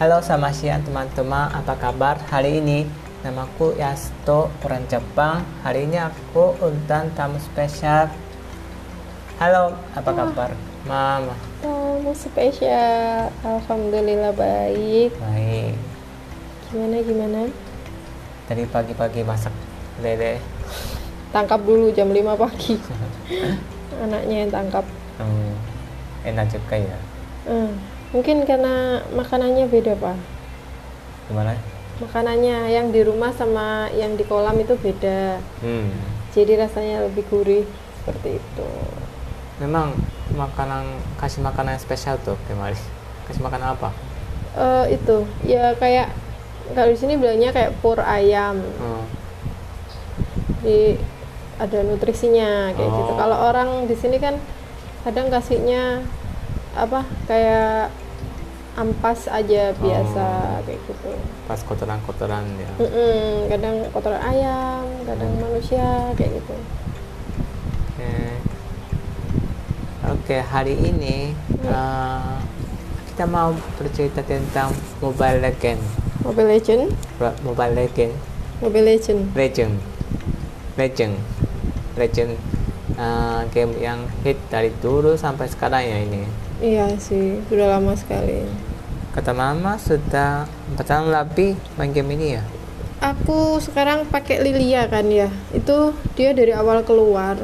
Halo selamat siang teman-teman, apa kabar hari ini? Namaku Yasto, orang Jepang. Hari ini aku undang tamu spesial. Halo, apa kabar? Mama. Tamu spesial, alhamdulillah baik. Baik. Gimana gimana? Tadi pagi-pagi masak lele. Tangkap dulu jam 5 pagi. Anaknya yang tangkap. Hmm, enak juga ya. Hmm, mungkin karena makanannya beda pak. Gimana? Makanannya yang di rumah sama yang di kolam itu beda. Hmm. Jadi rasanya lebih gurih seperti itu. Memang makanan kasih makanan yang spesial tuh kemarin. Kasih makan apa? Eh itu ya kayak kalau di sini bilangnya kayak pur ayam. Hmm. Di ada nutrisinya kayak gitu. Oh. Kalau orang di sini kan kadang kasihnya apa kayak ampas aja biasa Oh. kayak gitu. Pas kotoran-kotoran ya. Mm-mm, kadang kotoran ayam, kadang Hmm. manusia kayak gitu. Oke. Oke, hari ini eh, kita mau bercerita tentang Mobile Legend. Mobile Legend, Ra- Mobile Legend, Mobile Legend. Legend, Legend, Legend. eh, game yang hit dari dulu sampai sekarang ya ini. Iya sih, sudah lama sekali. Kata mama sudah empat tahun lebih main game ini ya. Aku sekarang pakai Lilia kan ya. Itu dia dari awal keluar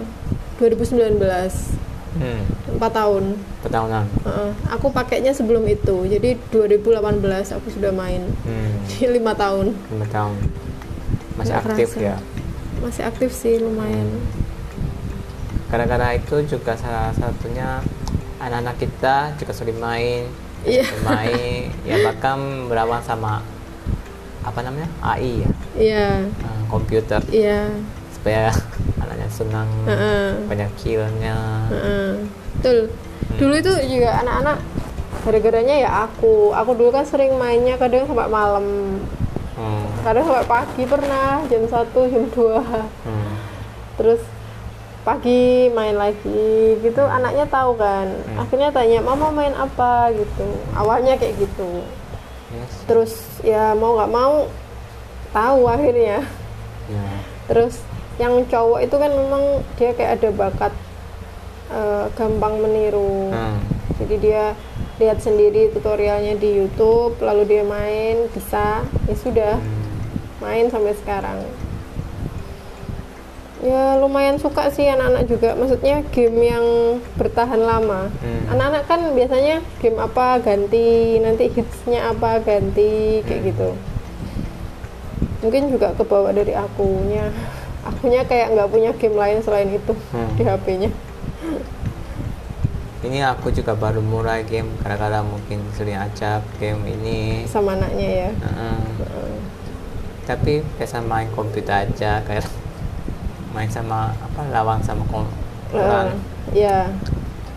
2019, Hmm, 4 tahun. pertahunan. Heeh. Aku pakainya sebelum itu. Jadi 2018 aku sudah main. Hmm, Jadi 5 tahun. lima tahun. Masih Nggak aktif kerasa. ya. Masih aktif sih lumayan. Gara-gara itu juga salah satunya anak-anak kita juga sering main, Iya. bermain, ya bahkan berlawan sama apa namanya AI ya, Iya. eh, komputer Iya. supaya anaknya senang, Heeh. banyak killnya. Heeh. Betul. Dulu itu juga anak-anak gara-garanya ya aku. Aku dulu kan sering mainnya kadang sampai malam. Hmm, Kadang sampai pagi pernah jam 1, jam 2. hmm, Terus pagi main lagi gitu anaknya tahu kan. Hmm. Akhirnya tanya, "Mama main apa?" gitu. Awalnya kayak gitu. yes, Terus ya mau nggak mau tahu akhirnya. ya, Terus yang cowok itu kan memang dia kayak ada bakat eh, gampang meniru. hmm, Jadi dia lihat sendiri tutorialnya di YouTube, lalu dia main bisa, ya sudah hmm, main sampai sekarang. Ya lumayan suka sih anak-anak juga. Maksudnya game yang bertahan lama. Hmm. Anak-anak kan biasanya game apa ganti, nanti hitsnya apa ganti kayak Hmm. gitu. Mungkin juga kebawa dari akunya. Akunya kayak nggak punya game lain selain itu Hmm. di HP-nya. Ini aku juga baru mulai game gara-gara mungkin sering ajak game ini. sama anaknya ya. Heeh. Heeh. tapi biasa main komputer aja kayak main sama apa lawan sama Heeh, orang ya.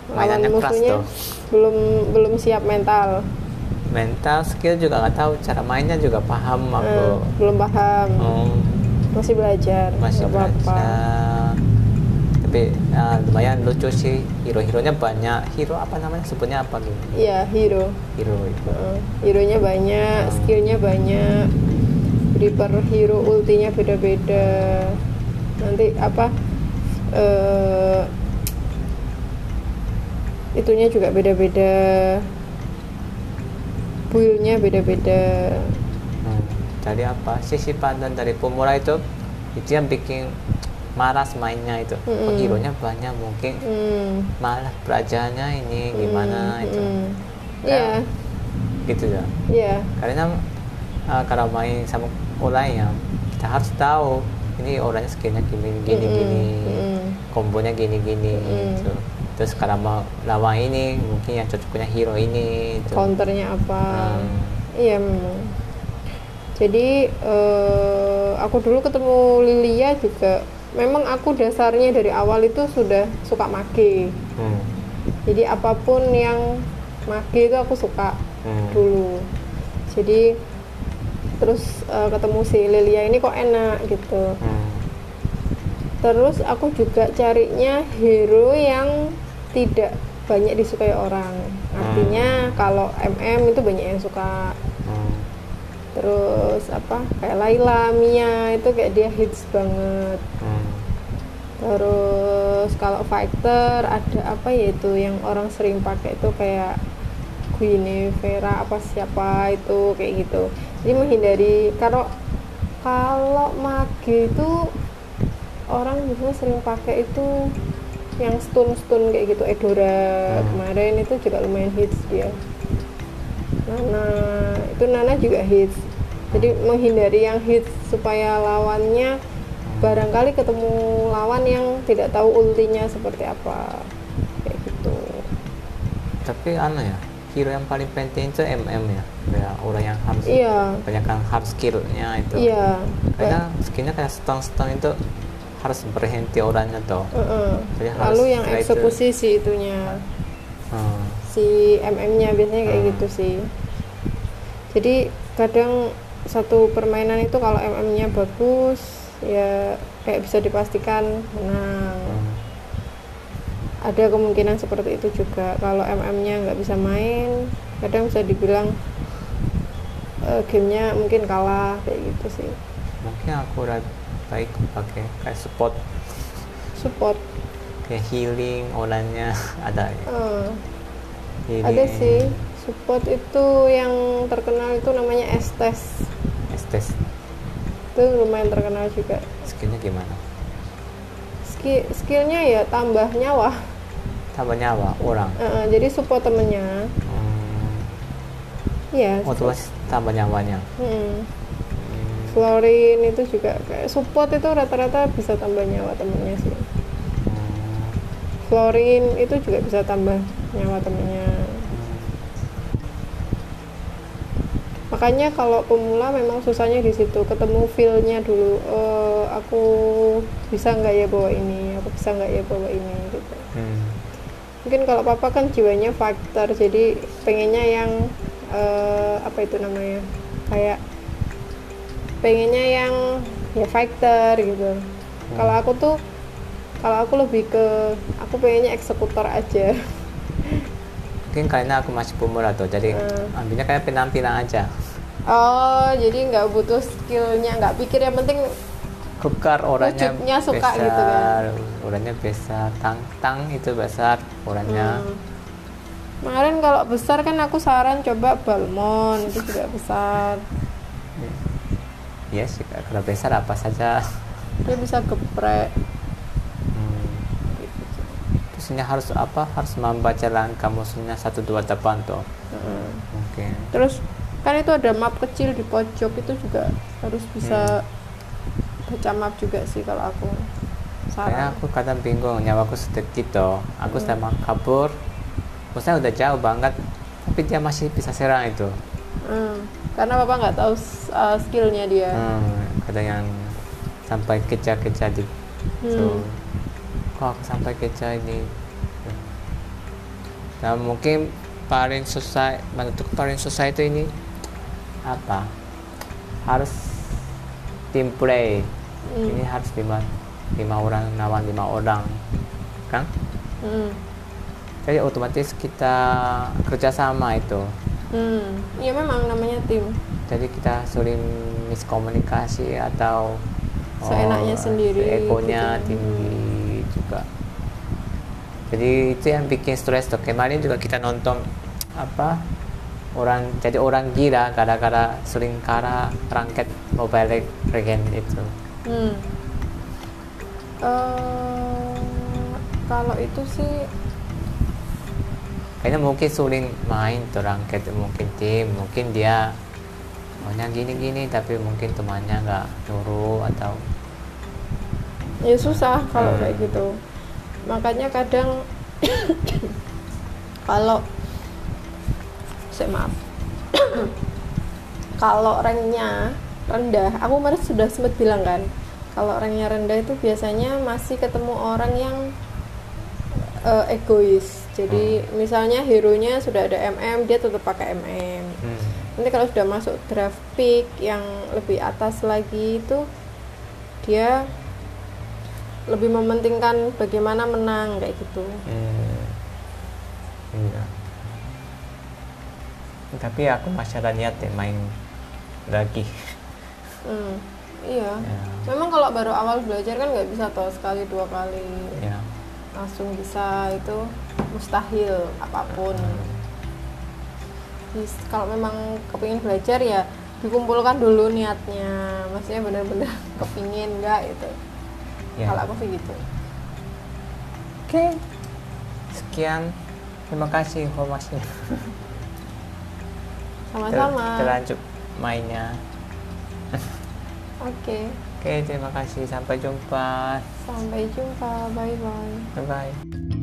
Mainannya Lawan keras musuhnya tuh. belum belum siap mental. mental skill juga nggak tahu cara mainnya juga paham aku Eh, belum paham. Oh, Masih belajar. masih apa-apa. belajar tapi eh, lumayan lucu sih hero-heronya banyak hero apa namanya sebutnya apa gitu Iya, hero. hero itu Heeh. Hero-nya banyak, Hmm. skillnya banyak. Jadi per hero ultinya beda-beda. Nanti apa? eh itunya juga beda-beda. Build-nya beda-beda. Hmm, jadi apa sisi pandang dari pemula itu itu yang bikin malas mainnya itu oh, Mm-mm. hero-nya banyak mungkin Hmm. malas belajarnya ini gimana Hmm, itu hmm. Ya. Iya, gitu ya iya. karena uh, kalau main sama orang ya kita harus tahu ini orangnya skillnya gini gini Mm-mm, gini mm-mm. kombonya gini gini Mm-mm. gitu. terus kalau mau lawan ini mungkin yang cocoknya hero ini gitu. Counternya apa? Hmm. Iya memang. Jadi eh, aku dulu ketemu Lilia juga. Memang aku dasarnya dari awal itu sudah suka mage. Hmm. Jadi apa pun yang mage itu aku suka Hmm. dulu. Jadi terus eh, ketemu si Lilia ini kok enak gitu. Hmm. Terus aku juga carinya hero yang tidak banyak disukai orang. Artinya kalau MM itu banyak yang suka. Hmm. terus apa kayak Laila Mia itu kayak dia hits banget Hmm. terus kalau fighter ada apa ya itu yang orang sering pakai itu kayak Guinevere apa siapa itu kayak gitu jadi menghindari kalau kalau mage itu orang biasanya sering pakai itu yang stun stun kayak gitu Edora Hmm. kemarin itu juga lumayan hits dia. Nana itu Nana juga hits. Jadi menghindari yang hits supaya lawannya barangkali ketemu lawan yang tidak tahu ultinya seperti apa. Kayak gitu. Tapi anu ya, hero yang paling penting itu MM ya. Kayak orang yang harus iya banyak kan hard skillnya itu. iya Karena skillnya kayak stun-stun itu harus berhenti orangnya tuh. Heeh. Jadi harus lalu yang itu- eksekusi si itunya Hmm. si MM-nya biasanya kayak Hmm. gitu sih jadi kadang satu permainan itu kalau MM-nya bagus ya kayak bisa dipastikan menang Hmm. Ada kemungkinan seperti itu juga kalau MM-nya nggak bisa main kadang bisa dibilang eh, gamenya mungkin kalah kayak gitu sih Mungkin aku baik pakai kayak support, support kayak healing orangnya ada. Eh, Healing. ada sih support itu yang terkenal itu namanya Estes Estes. itu lumayan terkenal juga Skillnya gimana? Ski- skillnya ya tambah nyawa Tambah nyawa orang. Eh, eh, jadi support temennya Hmm. ya Otomatis tambah nyawanya. Hmm. Hmm. Florin itu juga kayak support itu rata-rata bisa tambah nyawa temennya sih Hmm. Florin itu juga bisa tambah nyawa temennya makanya kalau pemula memang susahnya di situ ketemu feel-nya dulu Eh, aku bisa nggak ya bawa ini aku bisa nggak ya bawa ini gitu Hmm. Mungkin kalau papa kan jiwanya fighter jadi pengennya yang eh, apa itu namanya kayak pengennya yang ya fighter gitu kalau aku tuh kalau aku lebih ke aku pengennya eksekutor aja Mungkin karena aku masih pemula tuh, jadi Hmm. ambilnya kayak penampilan aja. oh jadi nggak butuh skillnya nggak pikir yang penting Kekar orangnya Wujudnya suka besar, gitu kan. Orangnya besar, tang tang itu besar orangnya. Hmm. kemarin kalau besar kan aku saran coba Balmon itu juga besar Iya sih, kalau besar apa saja. dia bisa geprek Hmm. Terus ini harus apa? Harus membaca langkah musuhnya satu dua depan tuh. Heeh. Mungkin. terus kan itu ada map kecil di pojok itu juga harus bisa baca map juga sih kalau aku Karena saran aku kadang bingung nyawaku sedikit tuh. Aku sudah mau kabur, musuhnya udah jauh banget, tapi dia masih bisa serang itu. Hmm, karena papa nggak tahu uh, skillnya dia Hmm, kadang yang sampai kejar-kejar di so, Hmm. kok aku sampai kejar ini nah mungkin paling susah menentuk paling susah itu ini apa harus tim play Hmm. ini harus lima lima orang lawan lima orang kan Hmm. jadi otomatis kita kerjasama itu Hmm. Iya memang namanya tim jadi kita sering miskomunikasi atau Seenaknya sendiri, egonya gitu. tinggi juga jadi itu yang bikin stres tuh kemarin juga kita nonton apa orang jadi orang gila gara-gara sering kalah rangket mobile legend itu Hmm. Eh, kalau itu sih kayaknya mungkin sering main tuh rangket. Mungkin tim mungkin dia maunya gini-gini tapi mungkin temannya nggak nyuruh atau ya susah kalau Hmm. kayak gitu. Makanya kadang kalau saya maaf. Kalau ranknya rendah aku kemarin sudah sempat bilang kan kalau ranknya rendah itu biasanya masih ketemu orang yang eh, egois. Jadi misalnya hero nya sudah ada MM dia tetap pakai MM hmm, nanti kalau sudah masuk draft pick yang lebih atas lagi itu dia lebih mementingkan bagaimana menang kayak gitu. Hmm, iya. tapi aku masih ada niat deh main lagi. Hmm, iya. Ya, memang kalau baru awal belajar kan nggak bisa toh sekali dua kali ya. langsung bisa itu mustahil apa pun. Jadi, kalau memang kepingin belajar ya dikumpulkan dulu niatnya maksudnya benar-benar kepingin nggak itu ya. kalau aku sih gitu. Oke. Sekian. Terima kasih informasinya. Sama-sama. Kita lanjut mainnya oke. Oke terima kasih. Sampai jumpa. Sampai jumpa. Bye bye bye bye